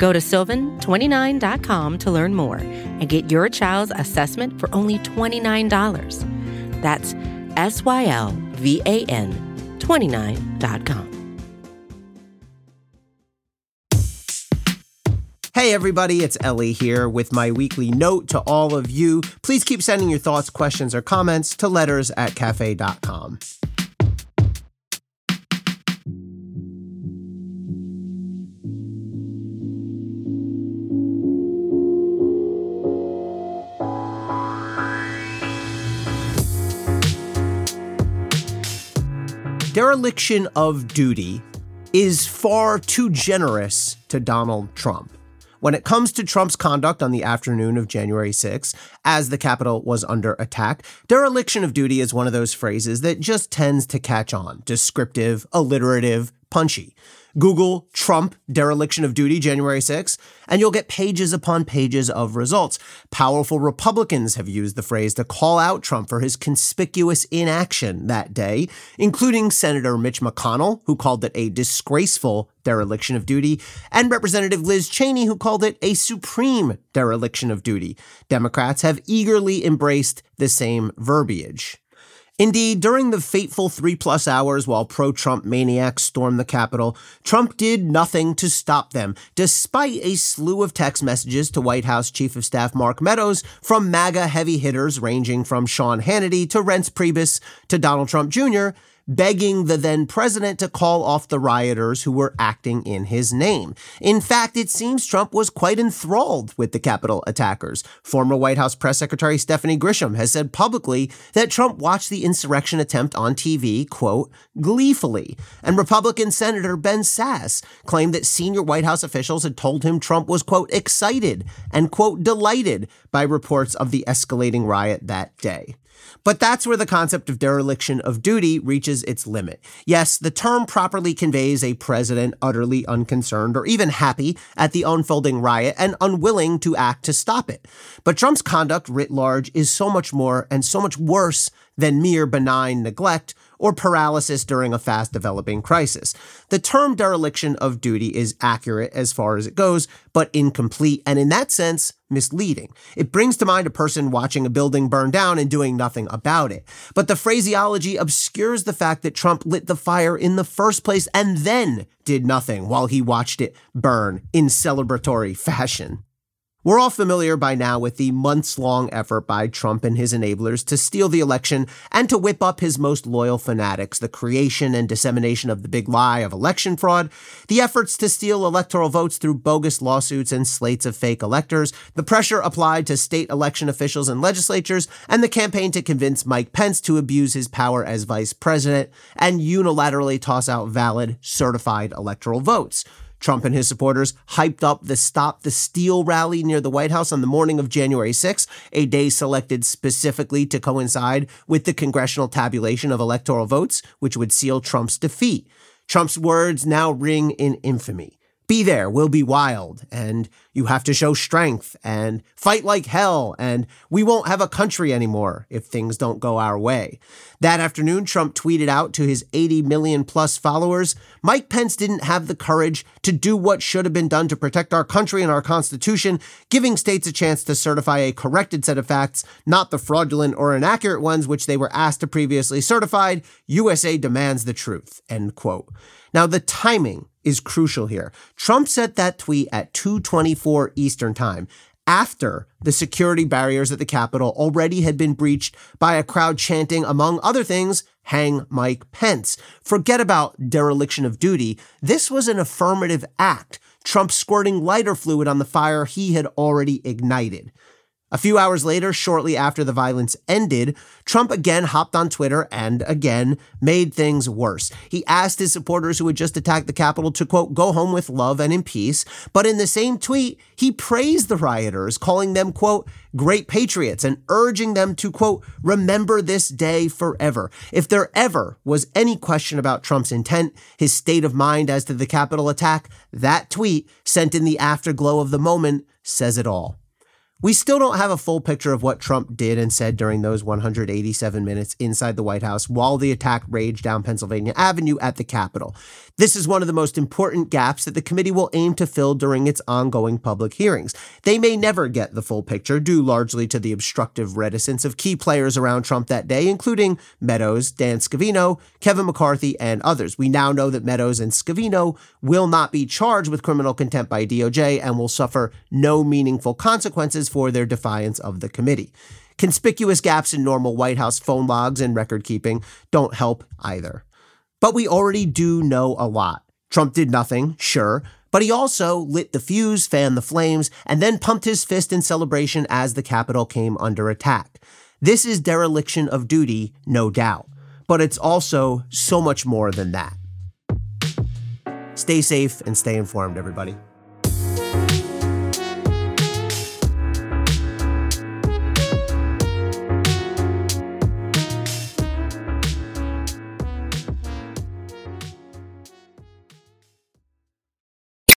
Go to sylvan29.com to learn more and get your child's assessment for only $29. That's S Y L V A N 29.com. Hey everybody, it's Elie here with my weekly note to all of you. Please keep sending your thoughts, questions, or comments to letters at cafe.com. Dereliction of duty is far too generous to Donald Trump. When it comes to Trump's conduct on the afternoon of January 6, as the Capitol was under attack, dereliction of duty is one of those phrases that just tends to catch on descriptive, alliterative, punchy. Google Trump dereliction of duty January 6, and you'll get pages upon pages of results. Powerful Republicans have used the phrase to call out Trump for his conspicuous inaction that day, including Senator Mitch McConnell, who called it a disgraceful dereliction of duty, and Representative Liz Cheney, who called it a supreme dereliction of duty. Democrats have eagerly embraced the same verbiage. Indeed, during the fateful three plus hours while pro Trump maniacs stormed the Capitol, Trump did nothing to stop them, despite a slew of text messages to White House Chief of Staff Mark Meadows from MAGA heavy hitters ranging from Sean Hannity to Reince Priebus to Donald Trump Jr., begging the then president to call off the rioters who were acting in his name. In fact, it seems Trump was quite enthralled with the Capitol attackers. Former White House Press Secretary Stephanie Grisham has said publicly that Trump watched the insurrection attempt on TV, quote, gleefully. And Republican Senator Ben Sasse claimed that senior White House officials had told him Trump was, quote, excited and, quote, delighted by reports of the escalating riot that day. But that's where the concept of dereliction of duty reaches its limit. Yes, the term properly conveys a president utterly unconcerned or even happy at the unfolding riot and unwilling to act to stop it. But Trump's conduct writ large is so much more and so much worse than mere benign neglect or paralysis during a fast developing crisis. The term dereliction of duty is accurate as far as it goes, but incomplete, and in that sense, misleading. It brings to mind a person watching a building burn down and doing nothing about it. But the phraseology obscures the fact that Trump lit the fire in the first place and then did nothing while he watched it burn in celebratory fashion. We're all familiar by now with the months long effort by Trump and his enablers to steal the election and to whip up his most loyal fanatics, the creation and dissemination of the big lie of election fraud, the efforts to steal electoral votes through bogus lawsuits and slates of fake electors, the pressure applied to state election officials and legislatures, and the campaign to convince Mike Pence to abuse his power as vice president and unilaterally toss out valid, certified electoral votes. Trump and his supporters hyped up the Stop the Steal rally near the White House on the morning of January 6, a day selected specifically to coincide with the congressional tabulation of electoral votes, which would seal Trump's defeat. Trump's words now ring in infamy be there, we'll be wild, and you have to show strength and fight like hell, and we won't have a country anymore if things don't go our way. That afternoon, Trump tweeted out to his 80 million plus followers Mike Pence didn't have the courage to do what should have been done to protect our country and our Constitution, giving states a chance to certify a corrected set of facts, not the fraudulent or inaccurate ones which they were asked to previously certified. USA demands the truth. End quote. Now, the timing is crucial here. Trump sent that tweet at 2:24 Eastern Time after the security barriers at the Capitol already had been breached by a crowd chanting among other things hang Mike Pence. Forget about dereliction of duty. This was an affirmative act. Trump squirting lighter fluid on the fire he had already ignited. A few hours later, shortly after the violence ended, Trump again hopped on Twitter and again made things worse. He asked his supporters who had just attacked the Capitol to, quote, go home with love and in peace. But in the same tweet, he praised the rioters, calling them, quote, great patriots and urging them to, quote, remember this day forever. If there ever was any question about Trump's intent, his state of mind as to the Capitol attack, that tweet sent in the afterglow of the moment says it all. We still don't have a full picture of what Trump did and said during those 187 minutes inside the White House while the attack raged down Pennsylvania Avenue at the Capitol. This is one of the most important gaps that the committee will aim to fill during its ongoing public hearings. They may never get the full picture, due largely to the obstructive reticence of key players around Trump that day, including Meadows, Dan Scavino, Kevin McCarthy, and others. We now know that Meadows and Scavino will not be charged with criminal contempt by DOJ and will suffer no meaningful consequences for their defiance of the committee. Conspicuous gaps in normal White House phone logs and record keeping don't help either. But we already do know a lot. Trump did nothing, sure, but he also lit the fuse, fanned the flames, and then pumped his fist in celebration as the Capitol came under attack. This is dereliction of duty, no doubt, but it's also so much more than that. Stay safe and stay informed, everybody.